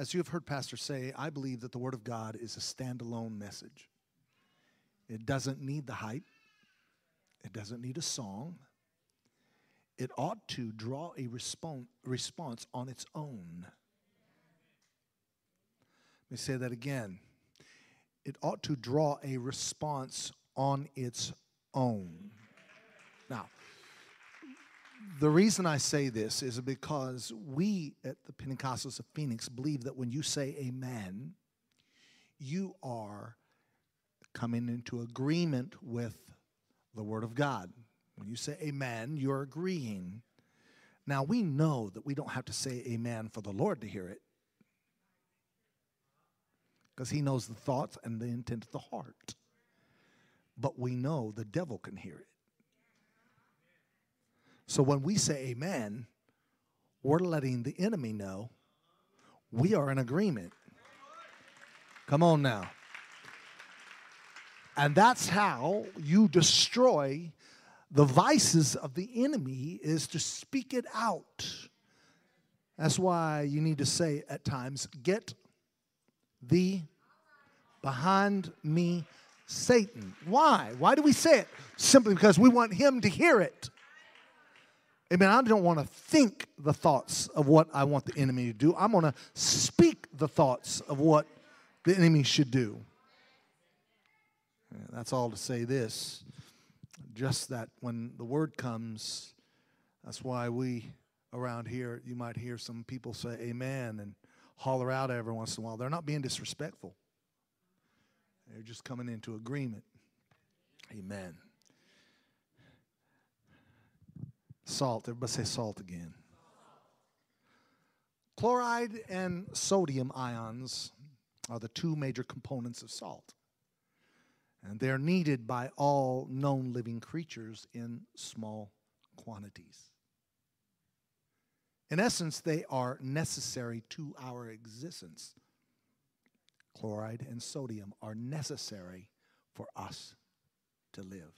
As you have heard Pastor say, I believe that the Word of God is a standalone message. It doesn't need the hype, it doesn't need a song. It ought to draw a respon- response on its own. Let me say that again. It ought to draw a response on its own. Now, the reason I say this is because we at the Pentecostals of Phoenix believe that when you say amen, you are coming into agreement with the Word of God. When you say amen, you're agreeing. Now, we know that we don't have to say amen for the Lord to hear it because He knows the thoughts and the intent of the heart. But we know the devil can hear it. So when we say amen, we're letting the enemy know we are in agreement. Come on now. And that's how you destroy the vices of the enemy is to speak it out. That's why you need to say at times, get thee behind me, Satan. Why? Why do we say it? Simply because we want him to hear it. Amen. I don't want to think the thoughts of what I want the enemy to do. I'm going to speak the thoughts of what the enemy should do. That's all to say this. Just that when the word comes, that's why we around here, you might hear some people say amen and holler out every once in a while. They're not being disrespectful, they're just coming into agreement. Amen. Salt. Everybody say salt again. Chloride and sodium ions are the two major components of salt. And they're needed by all known living creatures in small quantities. In essence, they are necessary to our existence. Chloride and sodium are necessary for us to live.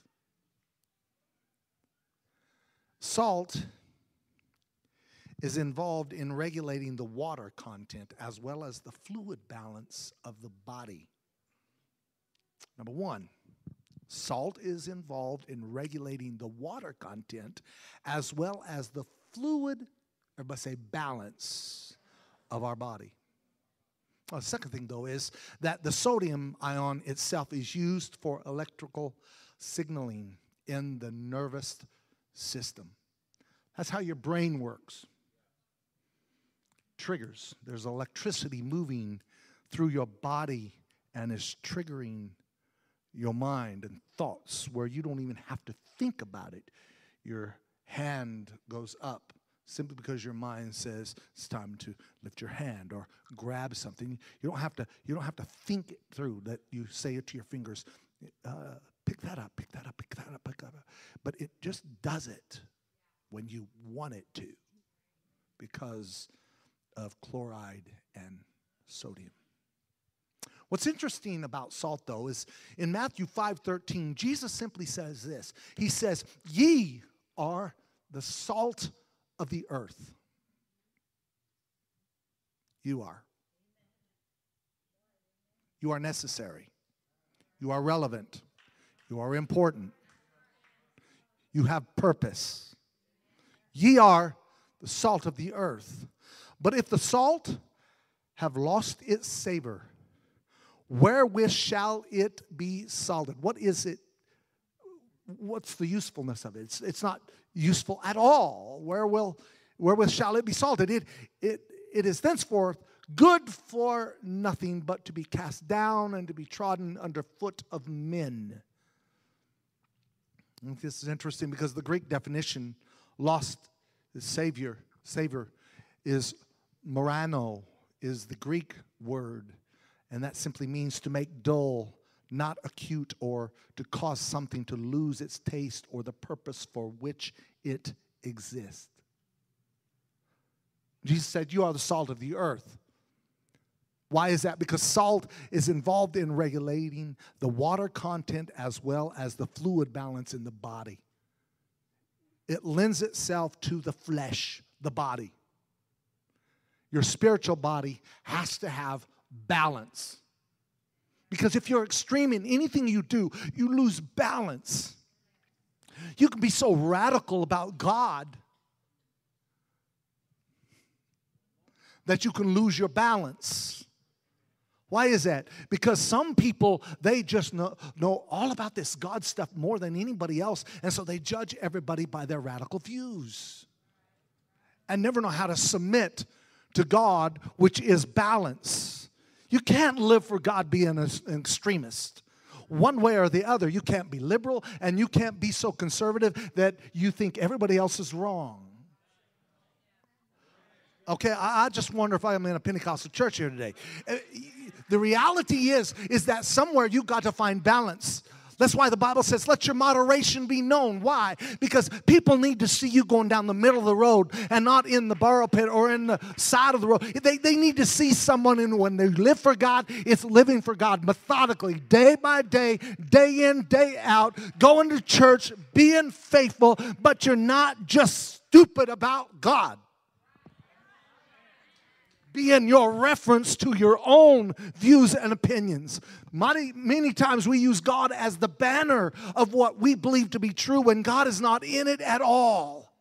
Salt is involved in regulating the water content as well as the fluid balance of the body. Number one, salt is involved in regulating the water content as well as the fluid, or must say balance of our body. Well, the second thing, though, is that the sodium ion itself is used for electrical signaling in the nervous system. That's how your brain works. Triggers. There's electricity moving through your body and is triggering your mind and thoughts where you don't even have to think about it. Your hand goes up simply because your mind says it's time to lift your hand or grab something. You don't have to. You don't have to think it through. That you say it to your fingers. Uh, pick that up. Pick that up. Pick that up. Pick that up. But it just does it when you want it to, because of chloride and sodium. What's interesting about salt though is in Matthew 5:13 Jesus simply says this. He says, "Ye are the salt of the earth." You are. You are necessary. You are relevant. You are important. You have purpose. Ye are the salt of the earth. But if the salt have lost its savor, wherewith shall it be salted? What is it? What's the usefulness of it? It's, it's not useful at all. Where will, wherewith shall it be salted? It, it, it is thenceforth good for nothing but to be cast down and to be trodden under foot of men. This is interesting because the Greek definition lost savior savior is moraino is the greek word. And that simply means to make dull not acute or to cause something to lose its taste or the purpose for which it exists. Jesus said you are the salt of the earth why is that? Because salt is involved in regulating the water content as well as the fluid balance in the body it lends itself to the flesh, the body. your spiritual body has to have balance. Because if you're extreme in anything you do, you lose balance. You can be so radical about God that you can lose your balance. Why is that? Because some people, they just know, know all about this God stuff more than anybody else. And so they judge everybody by their radical views and never know how to submit to God, which is balance. You can't live for God being an extremist. One way or the other, you can't be liberal and you can't be so conservative that you think everybody else is wrong. Okay, I, I just wonder if I'm in a Pentecostal church here today. Eh, The reality is, is that somewhere you got to find balance. That's why the Bible says, let your moderation be known. Why? Because people need to see you going down the middle of the road and not in the borrow pit or in the side of the road. They, they need to see someone, and when they live for God, it's living for God methodically, day by day, day in, day out, going to church, being faithful, but you're not just stupid about God being your reference to your own views and opinions. Many, many times we use God as the banner of what we believe to be true when God is not in it at all.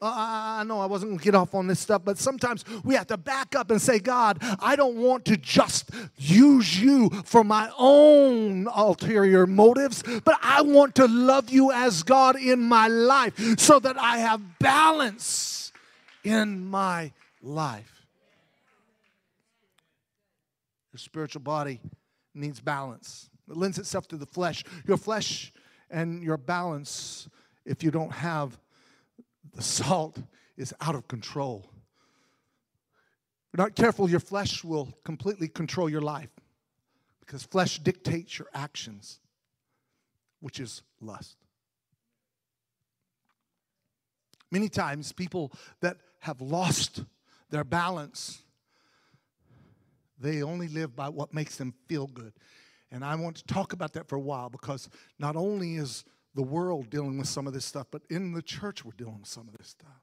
Uh, I know I wasn't going to get off on this stuff, but sometimes we have to back up and say, God, I don't want to just use you for my own ulterior motives, but I want to love you as God in my life so that I have balance in my life. Your spiritual body needs balance. It lends itself to the flesh. Your flesh and your balance, if you don't have the salt, is out of control. If you're not careful, your flesh will completely control your life because flesh dictates your actions, which is lust. Many times, people that have lost their balance they only live by what makes them feel good. And I want to talk about that for a while because not only is the world dealing with some of this stuff, but in the church we're dealing with some of this stuff.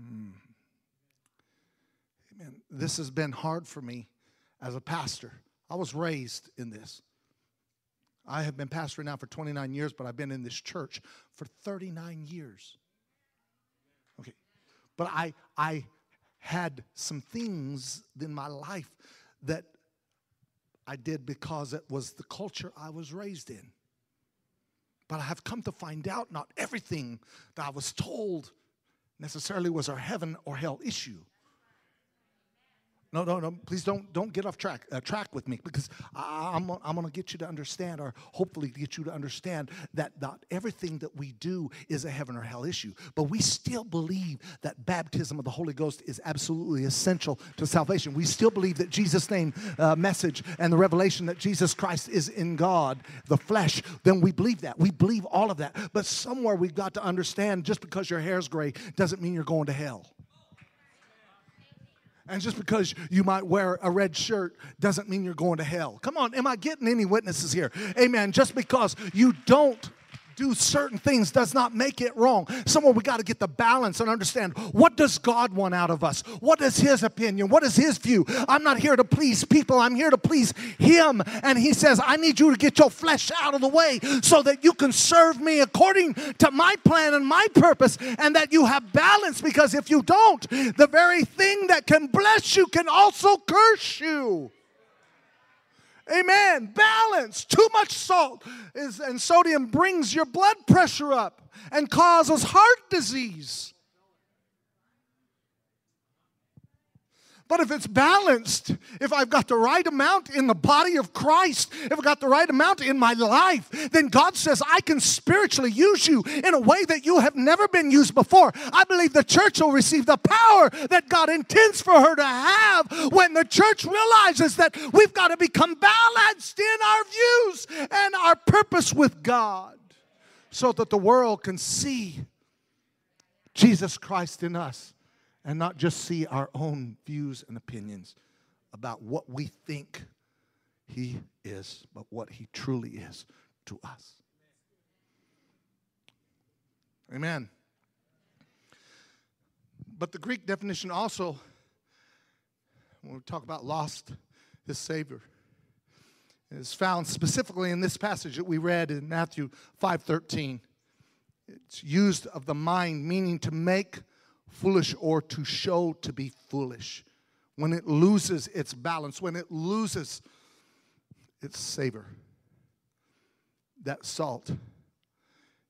Mm. Amen. This has been hard for me as a pastor. I was raised in this. I have been pastoring now for 29 years, but I've been in this church for 39 years. Okay. But I I had some things in my life that I did because it was the culture I was raised in. But I have come to find out not everything that I was told necessarily was a heaven or hell issue. No, no, no. Please don't don't get off track uh, track with me because I, am I'm, I'm going to get you to understand, or hopefully get you to understand that not everything that we do is a heaven or hell issue. But we still believe that baptism of the Holy Ghost is absolutely essential to salvation. We still believe that Jesus' name uh, message and the revelation that Jesus Christ is in God, the flesh. Then we believe that. We believe all of that. But somewhere we've got to understand: just because your hair's gray doesn't mean you're going to hell. And just because you might wear a red shirt doesn't mean you're going to hell. Come on, am I getting any witnesses here? Amen. Just because you don't do certain things does not make it wrong. Somewhere we got to get the balance and understand what does God want out of us? What is his opinion? What is his view? I'm not here to please people. I'm here to please him. And he says, I need you to get your flesh out of the way so that you can serve me according to my plan and my purpose and that you have balance because if you don't, the very thing that can bless you can also curse you. Amen. Balance. Too much salt is, and sodium brings your blood pressure up and causes heart disease. But if it's balanced, if I've got the right amount in the body of Christ, if I've got the right amount in my life, then God says, I can spiritually use you in a way that you have never been used before. I believe the church will receive the power that God intends for her to have when the church realizes that we've got to become balanced in our views and our purpose with God so that the world can see Jesus Christ in us and not just see our own views and opinions about what we think He is, but what He truly is to us. Amen. But the Greek definition also, when we talk about lost his Savior, is found specifically in this passage that we read in Matthew 5:13. It's used of the mind, meaning to make foolish or to show to be foolish. When it loses its balance, when it loses its savor, that salt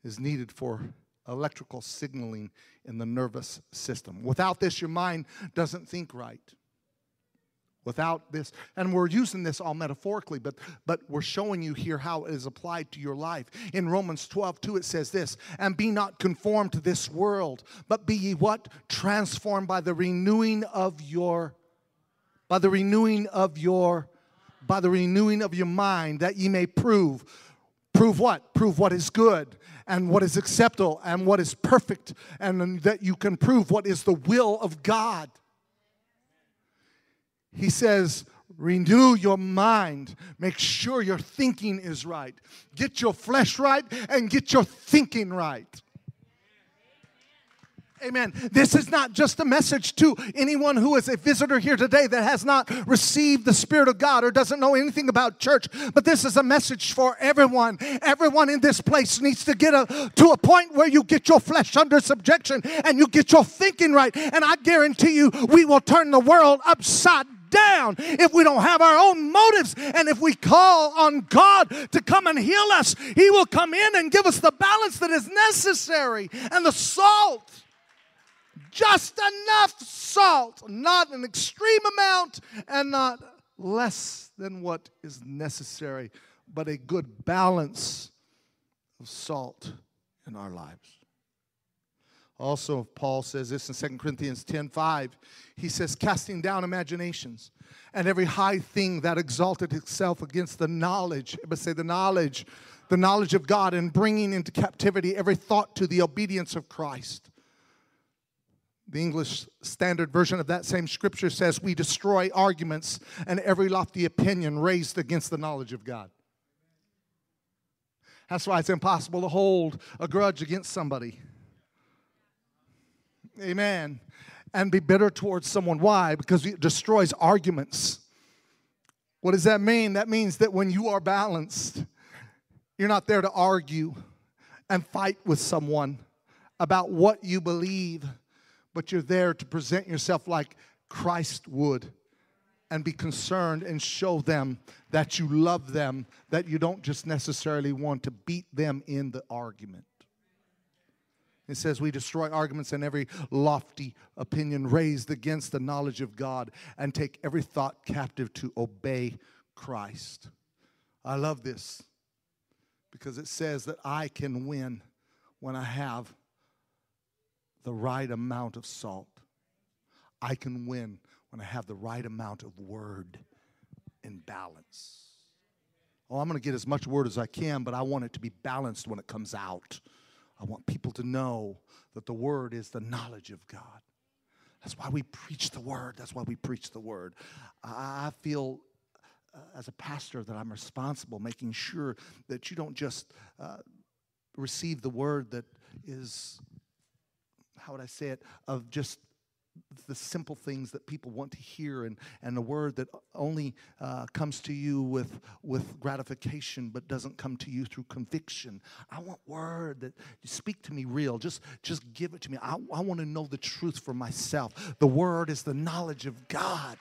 is needed for electrical signaling in the nervous system. Without this, your mind doesn't think right. Without this, and we're using this all metaphorically, but but we're showing you here how it is applied to your life. In Romans 12, 2, it says this, and be not conformed to this world, but be ye what? Transformed by the renewing of your by the renewing of your by the renewing of your mind, that ye may prove. Prove what? Prove what is good and what is acceptable and what is perfect, and that you can prove what is the will of God. He says, Renew your mind. Make sure your thinking is right. Get your flesh right and get your thinking right. Amen. This is not just a message to anyone who is a visitor here today that has not received the Spirit of God or doesn't know anything about church, but this is a message for everyone. Everyone in this place needs to get a, to a point where you get your flesh under subjection and you get your thinking right. And I guarantee you, we will turn the world upside down if we don't have our own motives. And if we call on God to come and heal us, He will come in and give us the balance that is necessary and the salt just enough salt, not an extreme amount and not less than what is necessary, but a good balance of salt in our lives. Also, Paul says this in 2 Corinthians 10 5. He says, casting down imaginations and every high thing that exalted itself against the knowledge, but say the knowledge, the knowledge of God, and bringing into captivity every thought to the obedience of Christ. The English Standard Version of that same scripture says, We destroy arguments and every lofty opinion raised against the knowledge of God. That's why it's impossible to hold a grudge against somebody. Amen. And be bitter towards someone. Why? Because it destroys arguments. What does that mean? That means that when you are balanced, you're not there to argue and fight with someone about what you believe but you're there to present yourself like Christ would and be concerned and show them that you love them, that you don't just necessarily want to beat them in the argument. It says, We destroy arguments and every lofty opinion raised against the knowledge of God and take every thought captive to obey Christ. I love this because it says that I can win when I have the right amount of salt. I can win when I have the right amount of word in balance. Oh, I'm going to get as much word as I can, but I want it to be balanced when it comes out. I want people to know that the word is the knowledge of God. That's why we preach the word. That's why we preach the word. I feel uh, as a pastor that I'm responsible making sure that you don't just uh, receive the word that is how would I say it, of just the simple things that people want to hear and, and a word that only uh, comes to you with, with gratification but doesn't come to you through conviction. I want word that speak to me real. Just, just give it to me. I, I want to know the truth for myself. The word is the knowledge of God.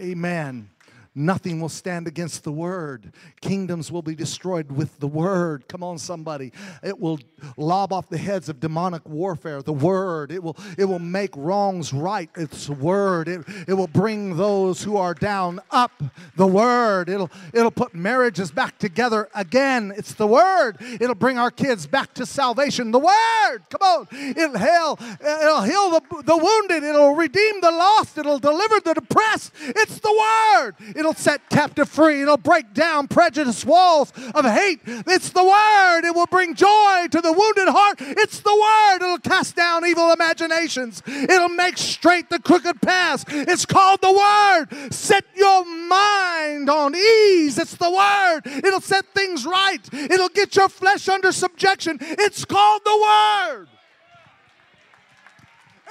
Amen. Nothing will stand against the word. Kingdoms will be destroyed with the word. Come on, somebody. It will lob off the heads of demonic warfare. The word. It will, it will make wrongs right. It's the word. It, it will bring those who are down up. The word. It'll, it'll put marriages back together again. It's the word. It'll bring our kids back to salvation. The word. Come on. It'll heal, it'll heal the, the wounded. It'll redeem the lost. It'll deliver the depressed. It's the word. It'll set captive free. It'll break down prejudice walls of hate. It's the word. It will bring joy to the wounded heart. It's the word. It'll cast down evil imaginations. It'll make straight the crooked paths. It's called the word. Set your mind on ease. It's the word. It'll set things right. It'll get your flesh under subjection. It's called the word.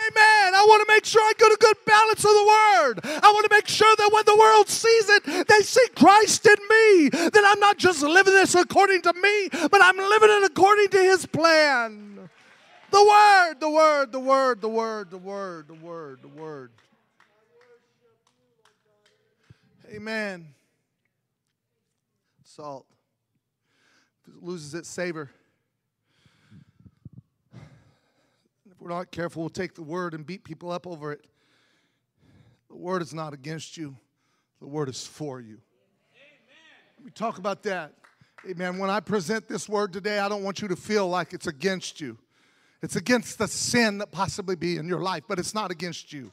Amen. I want to make sure I get a good balance of the word. I want to make sure that when the world sees it, they see Christ in me. That I'm not just living this according to me, but I'm living it according to his plan. The word, the word, the word, the word, the word, the word, the word. Amen. Salt. Loses its savor, we're not careful, we'll take the word and beat people up over it. The word is not against you, the word is for you. Amen. We talk about that. Amen. When I present this word today, I don't want you to feel like it's against you. It's against the sin that possibly be in your life, but it's not against you.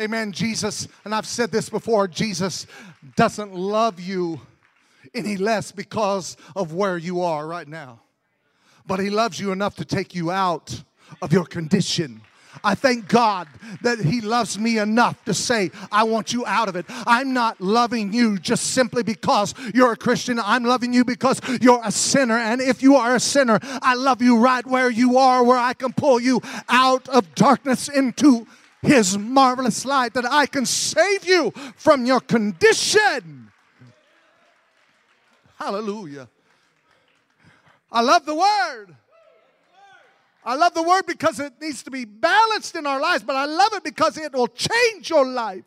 Amen. Jesus, and I've said this before, Jesus doesn't love you any less because of where you are right now. But he loves you enough to take you out of your condition. I thank God that He loves me enough to say, I want you out of it. I'm not loving you just simply because you're a Christian. I'm loving you because you're a sinner. And if you are a sinner, I love you right where you are, where I can pull you out of darkness into His marvelous light, that I can save you from your condition. Hallelujah. I love the Word. I love the word because it needs to be balanced in our lives, but I love it because it will change your life.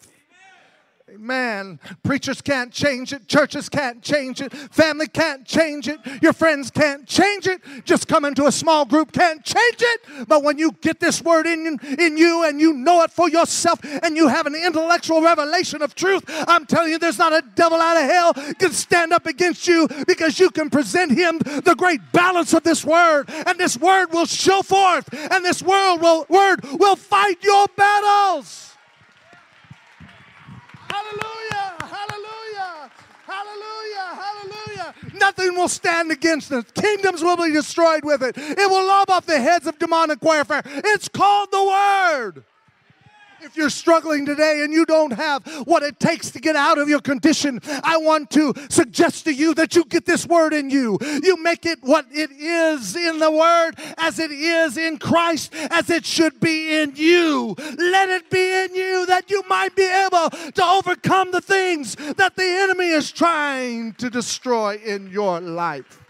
Amen. Preachers can't change it. Churches can't change it. Family can't change it. Your friends can't change it. Just come into a small group can't change it. But when you get this word in, in you and you know it for yourself and you have an intellectual revelation of truth, I'm telling you, there's not a devil out of hell can stand up against you because you can present him the great balance of this word. And this word will show forth, and this word will, word will fight your battles. Hallelujah! Hallelujah! Hallelujah! Hallelujah! Nothing will stand against it. Kingdoms will be destroyed with it. It will lob off the heads of demonic warfare. It's called the Word. If you're struggling today and you don't have what it takes to get out of your condition, I want to suggest to you that you get this word in you. You make it what it is in the word, as it is in Christ, as it should be in you. Let it be in you that you might be able to overcome the things that the enemy is trying to destroy in your life.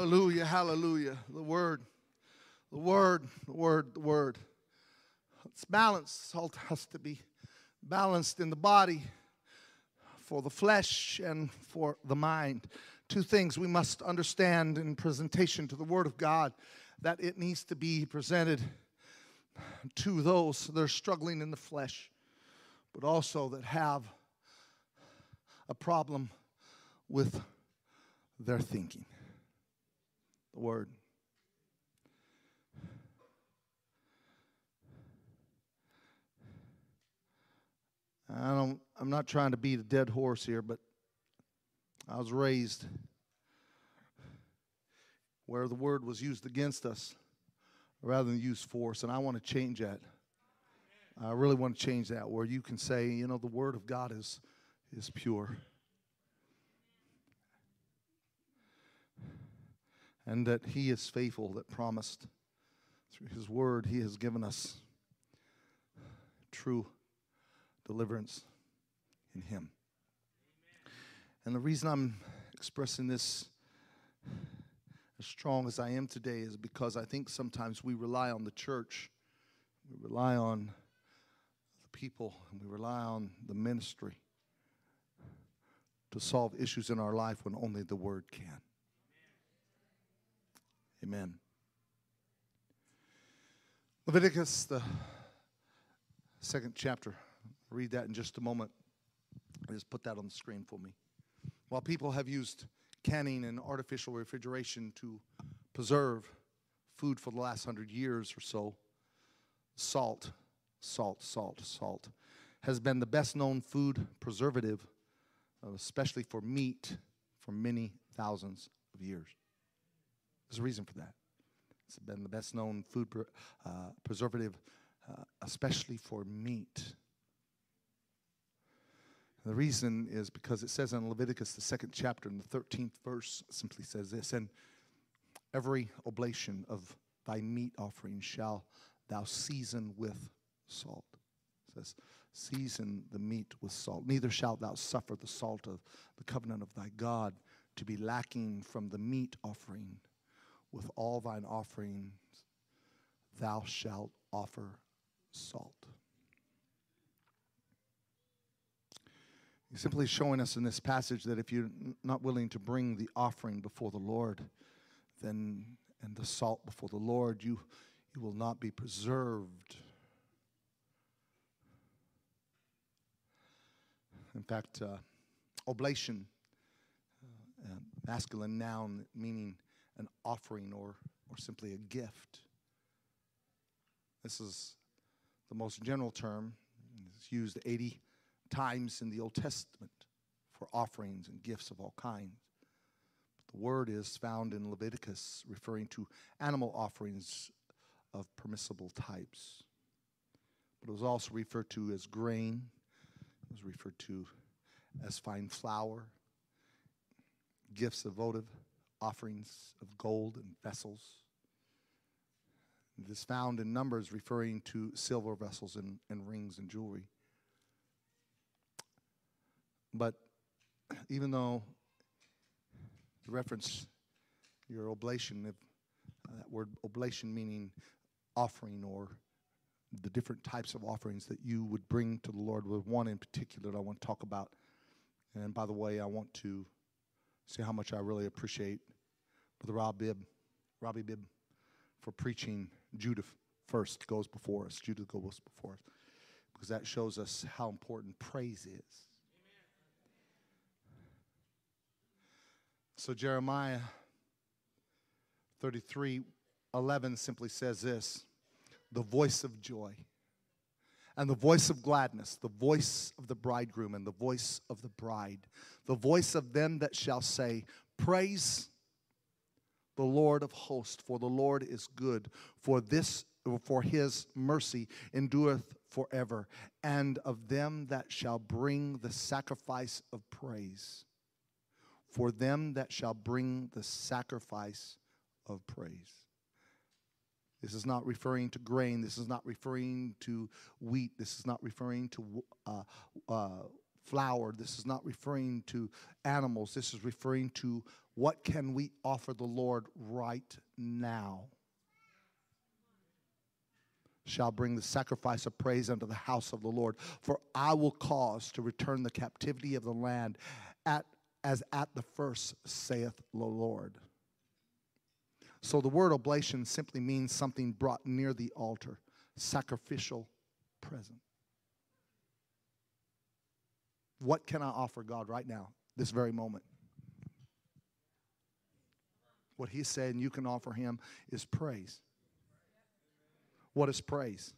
Hallelujah, hallelujah. The word, the word, the word, the word. It's balanced. Salt has to be balanced in the body for the flesh and for the mind. Two things we must understand in presentation to the Word of God that it needs to be presented to those that are struggling in the flesh, but also that have a problem with their thinking the word. I don't I'm not trying to beat a dead horse here, but I was raised where the word was used against us rather than used for us, and I want to change that. I really want to change that where you can say, you know, the word of God is is pure. And that He is faithful that promised through His word, He has given us true deliverance in Him. And the reason I'm expressing this as strong as I am today is because I think sometimes we rely on the church, we rely on the people, and we rely on the ministry to solve issues in our life when only the Word can. Amen. Leviticus, the second chapter. Read that in just a moment. I Just put that on the screen for me. While people have used canning and artificial refrigeration to preserve food for the last hundred years or so, salt, salt, salt, salt has been the best known food preservative, uh, especially for meat, for many thousands of years. There's a reason for that. It's been the best known food uh, preservative, uh, especially for meat. The reason is because it says in Leviticus, the second chapter, in the 13th verse, simply says this And every oblation of thy meat offering shall thou season with salt. It says, Season the meat with salt. Neither shalt thou suffer the salt of the covenant of thy God to be lacking from the meat offering. With all thine offerings thou shalt offer salt. He's simply showing us in this passage that if you're not willing to bring the offering before the Lord, then and the salt before the Lord, you, you will not be preserved. In fact, uh, oblation, uh, masculine noun meaning an offering or, or simply a gift. This is the most general term. It's used 80 times in the Old Testament for offerings and gifts of all kinds. The word is found in Leviticus, referring to animal offerings of permissible types. But it was also referred to as grain, it was referred to as fine flour, gifts of votive offerings of gold and vessels. It is found in Numbers referring to silver vessels and, and rings and jewelry. But even though the reference your oblation, uh, that word oblation meaning offering or the different types of offerings that you would bring to the Lord, with one in particular that I want to talk about. And by the way, I want to say how much I really appreciate Brother Rob Bibb, Robbie Bibb, for preaching Judah first goes before us. Judah goes before us. Because that shows us how important praise is. So Jeremiah 33 11 simply says this the voice of joy and the voice of gladness, the voice of the bridegroom and the voice of the bride, the voice of them that shall say, Praise the Lord of hosts, for the Lord is good, for this for his mercy endureth forever, and of them that shall bring the sacrifice of praise for them that shall bring the sacrifice of praise. This is not referring to grain. This is not referring to wheat. This is not referring to uh, uh, flour. This is not referring to animals. This is referring to what can we offer the Lord right now. Shall bring the sacrifice of praise unto the house of the Lord. For I will cause to return the captivity of the land at as at the first, saith the Lord. So the word oblation simply means something brought near the altar, sacrificial present. What can I offer God right now, this very moment? What he's saying you can offer him is praise. What is praise?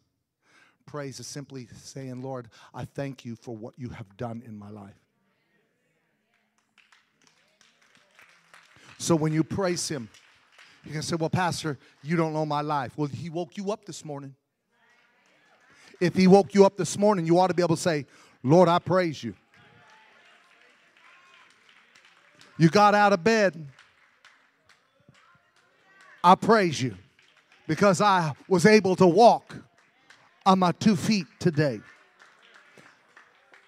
Praise is simply saying, Lord, I thank you for what you have done in my life. So when you praise Him, you can say, Well, Pastor, you don't know my life. Well, He woke you up this morning. If He woke you up this morning, you ought to be able to say, Lord, I praise you. You got out of bed. I praise you because I was able to walk on my two feet today.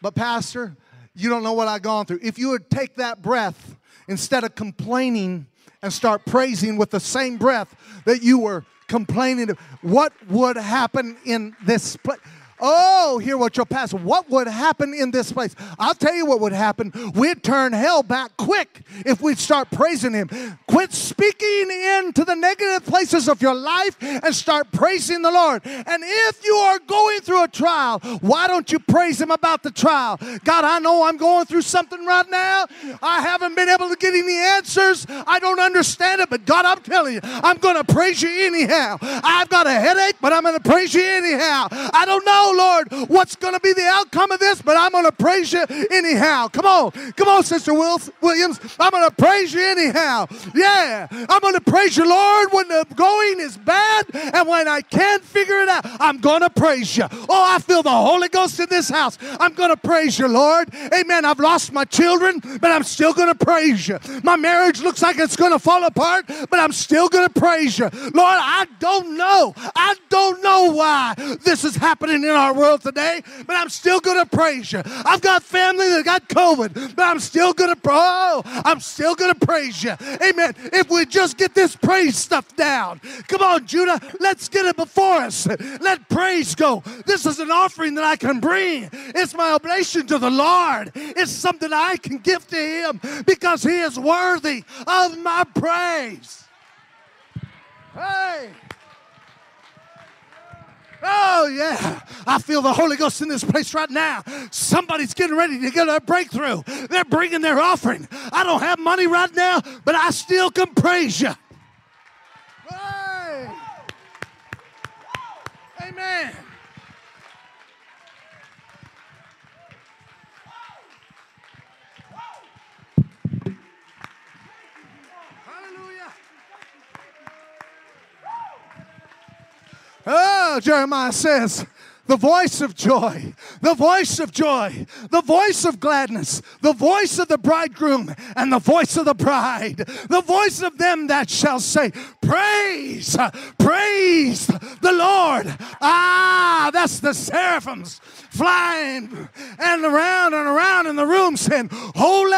But, Pastor, you don't know what I've gone through. If you would take that breath instead of complaining and start praising with the same breath that you were complaining, of, what would happen in this place? Oh, hear what your pastor. What would happen in this place? I'll tell you what would happen. We'd turn hell back quick if we'd start praising him. Quit speaking into the negative places of your life and start praising the Lord. And if you are going through a trial, why don't you praise him about the trial? God, I know I'm going through something right now. I haven't been able to get any answers. I don't understand it, but God, I'm telling you, I'm going to praise you anyhow. I've got a headache, but I'm going to praise you anyhow. I don't know Lord, what's going to be the outcome of this, but I'm going to praise you anyhow. Come on. Come on, Sister Williams. I'm going to praise you anyhow. Yeah. I'm going to praise praise you, Lord, when the going is bad and when I can't figure it out. I'm going to praise you. Oh, I feel the Holy Ghost in this house. I'm going to praise you, Lord. Amen. I've lost my children, but I'm still going to praise you. My marriage looks like it's going to fall apart, but I'm still going to praise you. Lord, I don't know. I don't know why this is happening in our world today, but I'm still going to praise you. I've got family that got COVID, but I'm still going to, oh, I'm still going to praise you. Amen. If we just get this praise stuff down. Come on, Judah, let's get it before us. Let praise go. This is an offering that I can bring. It's my oblation to the Lord. It's something I can give to Him because He is worthy of my praise. Hey. Oh, yeah. I feel the Holy Ghost in this place right now. Somebody's getting ready to get a breakthrough. They're bringing their offering. I don't have money right now, but I still can praise you. Hey. Amen. Hallelujah. Oh, Jeremiah says, the voice of joy, the voice of joy, the voice of gladness, the voice of the bridegroom, and the voice of the bride, the voice of them that shall say, Praise, praise the Lord. Ah, that's the seraphims flying and around and around in the room saying, Holy,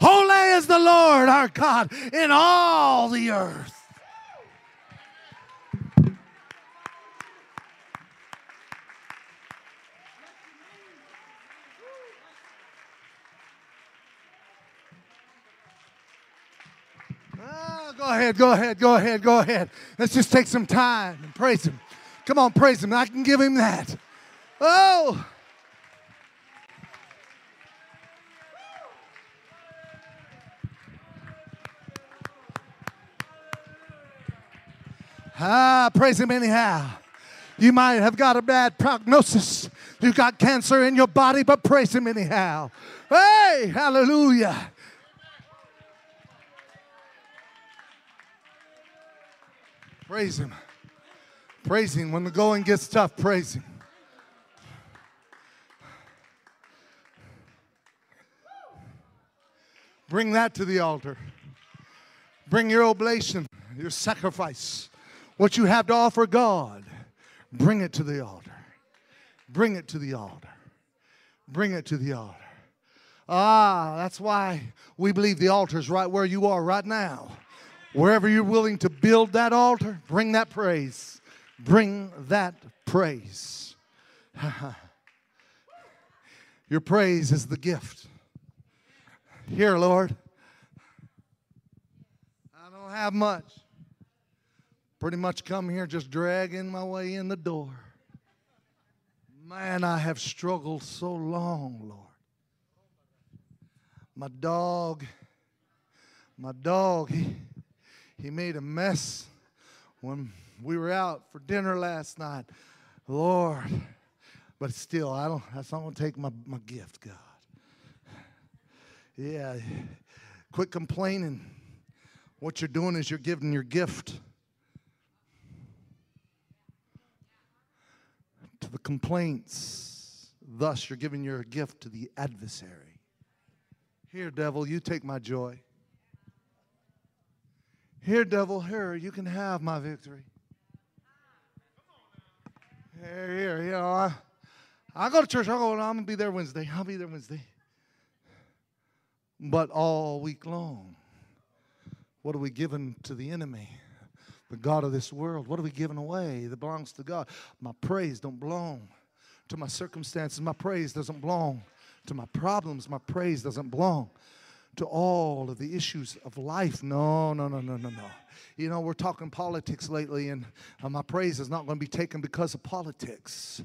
holy is the Lord our God in all the earth. Oh, go ahead, go ahead, go ahead, go ahead. Let's just take some time and praise Him. Come on, praise Him. I can give Him that. Oh. Ah, praise Him anyhow. You might have got a bad prognosis. You got cancer in your body, but praise Him anyhow. Hey, hallelujah. Praise Him. Praise Him. When the going gets tough, praise Him. Bring that to the altar. Bring your oblation, your sacrifice, what you have to offer God. Bring it to the altar. Bring it to the altar. Bring it to the altar. Ah, that's why we believe the altar is right where you are right now. Wherever you're willing to build that altar, bring that praise. Bring that praise. Your praise is the gift. Here, Lord. I don't have much. Pretty much come here just dragging my way in the door. Man, I have struggled so long, Lord. My dog, my dog, he, he made a mess when we were out for dinner last night. Lord, but still, I don't, that's not to take my, my gift, God. Yeah, quit complaining. What you're doing is you're giving your gift to the complaints. Thus, you're giving your gift to the adversary. Here, devil, you take my joy. Here, devil, here, you can have my victory. Here, here, you know, I, I go to church. I go, I'm going to be there Wednesday. I'll be there Wednesday. But all week long, what are we giving to the enemy? The God of this world. What are we giving away that belongs to God? My praise don't belong to my circumstances. My praise doesn't belong to my problems. My praise doesn't belong to all of the issues of life. No, no, no, no, no, no. You know, we're talking politics lately, and uh, my praise is not going to be taken because of politics.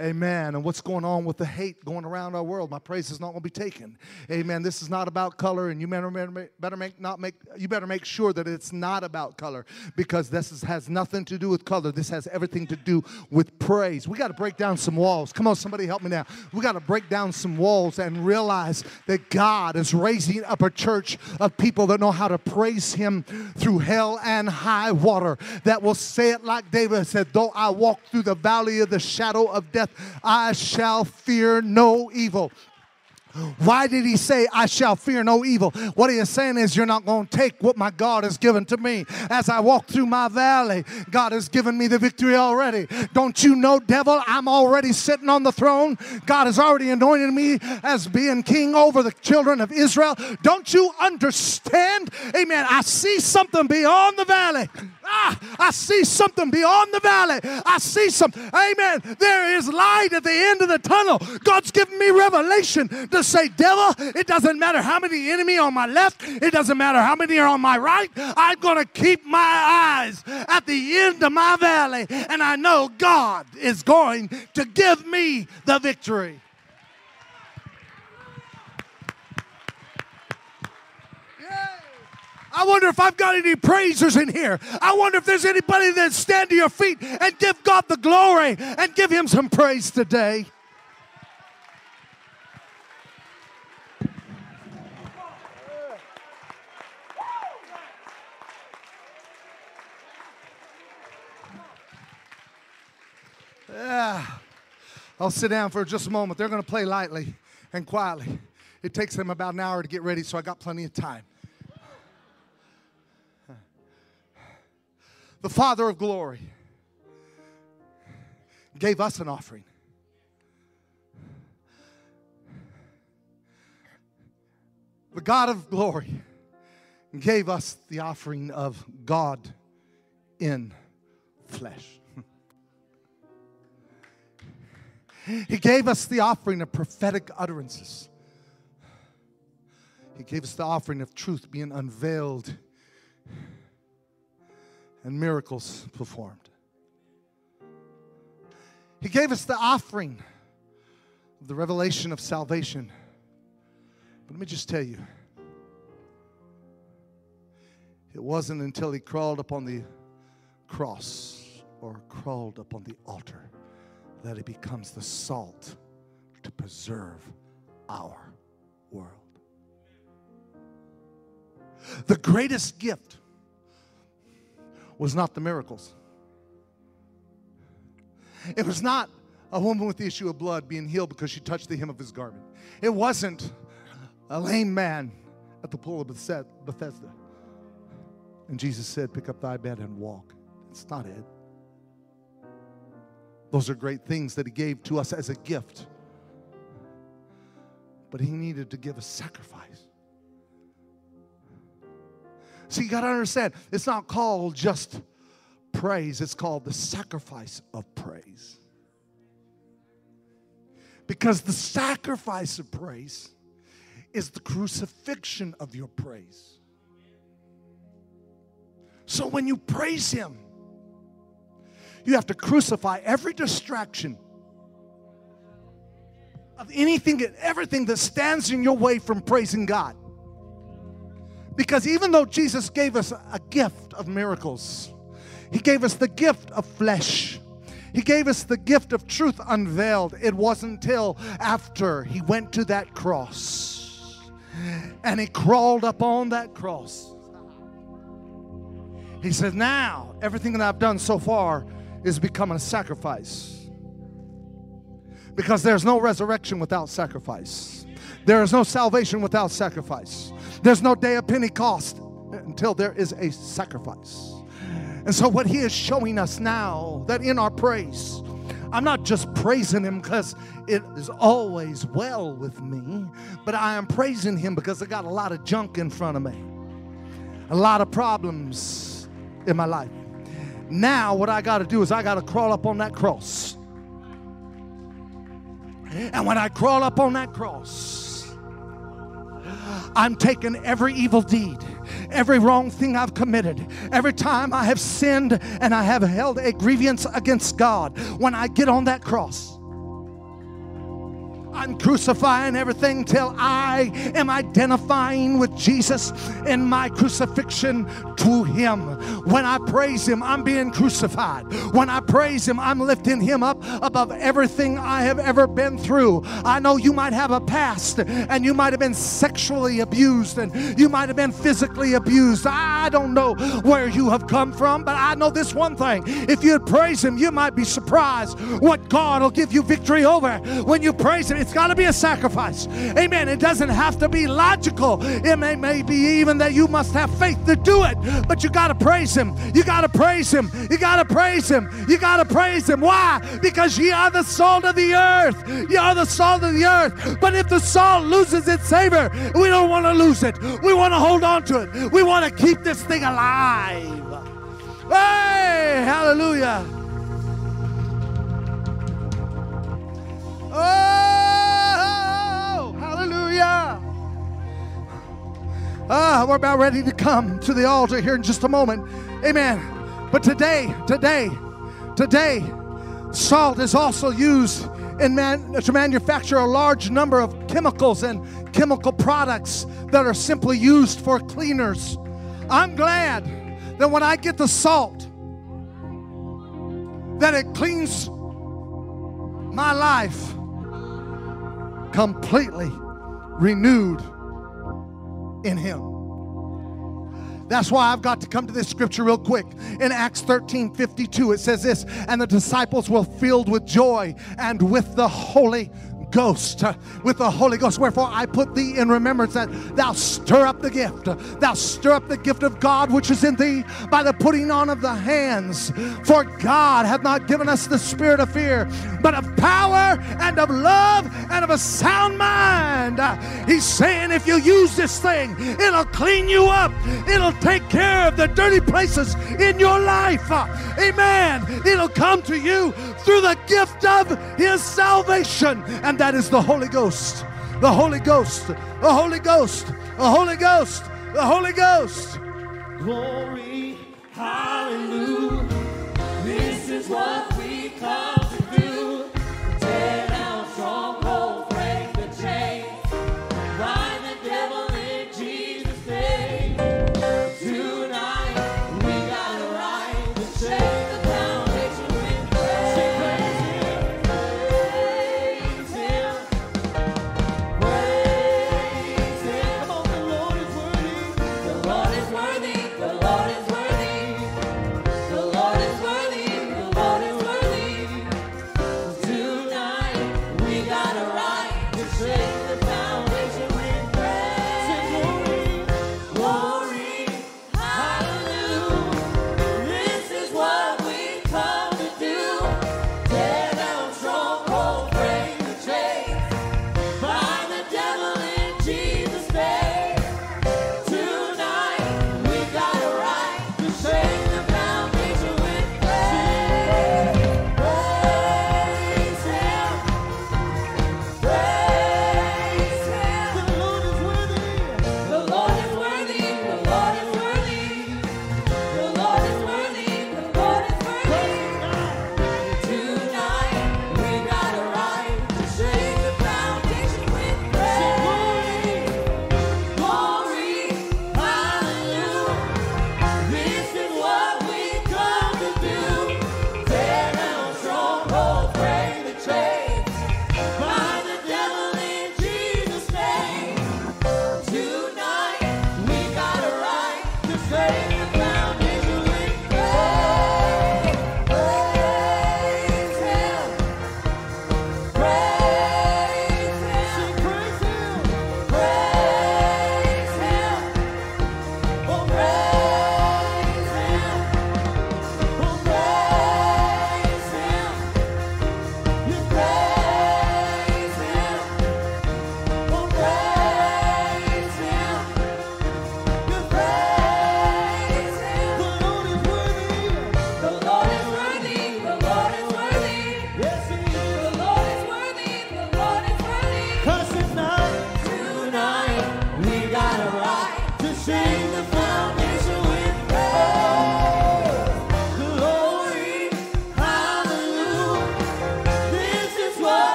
Amen. And what's going on with the hate going around our world, my praise is not going to be taken. Amen. This is not about color, and you better, better make not make you better make sure that it's not about color because this is, has nothing to do with color. This has everything to do with praise. We got to break down some walls. Come on, somebody help me now. We got to break down some walls and realize that God is raising up a church of people that know how to praise Him through hell and high water, that will say it like David said, Though I walk through the valley of the shadow of death, I shall fear no evil. Why did he say, I shall fear no evil? What he is saying is, You're not going to take what my God has given to me. As I walk through my valley, God has given me the victory already. Don't you know, devil, I'm already sitting on the throne. God has already anointed me as being king over the children of Israel. Don't you understand? Amen. I see something beyond the valley. Ah, I see something beyond the valley. I see something. Amen. There is light at the end of the tunnel. God's given me revelation to say, devil, it doesn't matter how many enemy on my left, it doesn't matter how many are on my right. I'm going to keep my eyes at the end of my valley, and I know God is going to give me the victory. I wonder if I've got any praisers in here. I wonder if there's anybody that stand to your feet and give God the glory and give Him some praise today. Yeah. I'll sit down for just a moment. They're going to play lightly and quietly. It takes them about an hour to get ready, so I got plenty of time. The Father of glory gave us an offering. The God of glory gave us the offering of God in flesh. He gave us the offering of prophetic utterances. He gave us the offering of truth being unveiled and miracles performed. He gave us the offering of the revelation of salvation. But let me just tell you, it wasn't until he crawled upon the cross or crawled upon the altar that he becomes the salt to preserve our world. The greatest gift was not the miracles. It was not a woman with the issue of blood being healed because she touched the hem of his garment. It wasn't a lame man at the pool of Bethesda. And Jesus said, Pick up thy bed and walk. It's not it. Those are great things that he gave to us as a gift. But he needed to give a sacrifice. See, you got to understand, it's not called just praise, it's called the sacrifice of praise. Because the sacrifice of praise is the crucifixion of your praise. So when you praise Him, you have to crucify every distraction of anything and everything that stands in your way from praising God. Because even though Jesus gave us a gift of miracles, He gave us the gift of flesh. He gave us the gift of truth unveiled. It wasn't until after He went to that cross and He crawled up on that cross. He said, Now, everything that I've done so far is becoming a sacrifice. Because there's no resurrection without sacrifice, there is no salvation without sacrifice. There's no day of Pentecost until there is a sacrifice. And so, what he is showing us now that in our praise, I'm not just praising him because it is always well with me, but I am praising him because I got a lot of junk in front of me, a lot of problems in my life. Now, what I got to do is I got to crawl up on that cross. And when I crawl up on that cross, I'm taking every evil deed, every wrong thing I've committed, every time I have sinned and I have held a grievance against God. When I get on that cross, I'm crucifying everything till I am identifying with Jesus in my crucifixion to Him. When I praise Him, I'm being crucified. When I praise Him, I'm lifting Him up above everything I have ever been through. I know you might have a past and you might have been sexually abused and you might have been physically abused. I don't know where you have come from, but I know this one thing. If you'd praise Him, you might be surprised what God will give you victory over. When you praise Him, it's got to be a sacrifice. Amen. It doesn't have to be logical. It may, may be even that you must have faith to do it, but you got to praise Him. You got to praise Him. You got to praise Him. You got to praise Him. Why? Because ye are the salt of the earth. You are the salt of the earth. But if the salt loses its savor, we don't want to lose it. We want to hold on to it. We want to keep this thing alive. Hey, hallelujah. Oh, hallelujah. Ah, we're about ready to come to the altar here in just a moment. Amen. But today, today, today, salt is also used in man, to manufacture a large number of chemicals and chemical products that are simply used for cleaners. I'm glad that when I get the salt, that it cleans my life completely renewed in Him. That's why I've got to come to this scripture real quick. In Acts 13 52, it says this, and the disciples were filled with joy and with the Holy Ghost, uh, with the Holy Ghost. Wherefore I put thee in remembrance that thou stir up the gift, thou stir up the gift of God which is in thee by the putting on of the hands. For God hath not given us the spirit of fear, but of power and of love and of a sound mind. He's saying if you use this thing, it'll clean you up, it'll take care of the dirty places in your life. Amen. It'll come to you through the gift of His salvation, and that is the Holy Ghost. The Holy Ghost. The Holy Ghost. The Holy Ghost. The Holy Ghost. Glory. Hallelujah. This is what we come.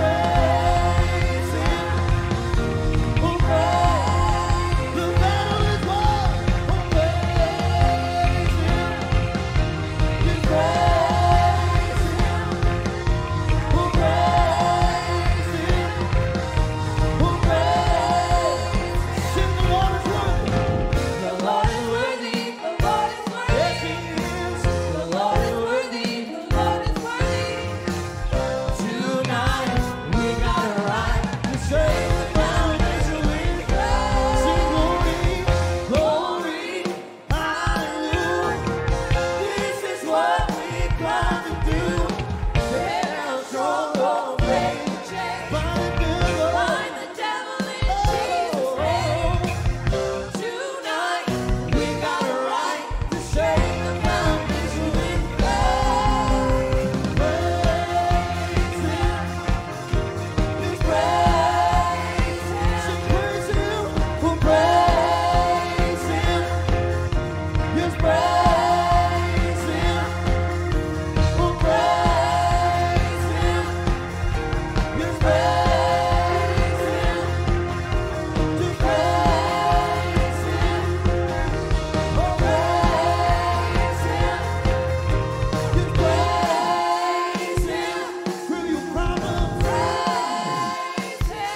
friend.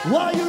Why you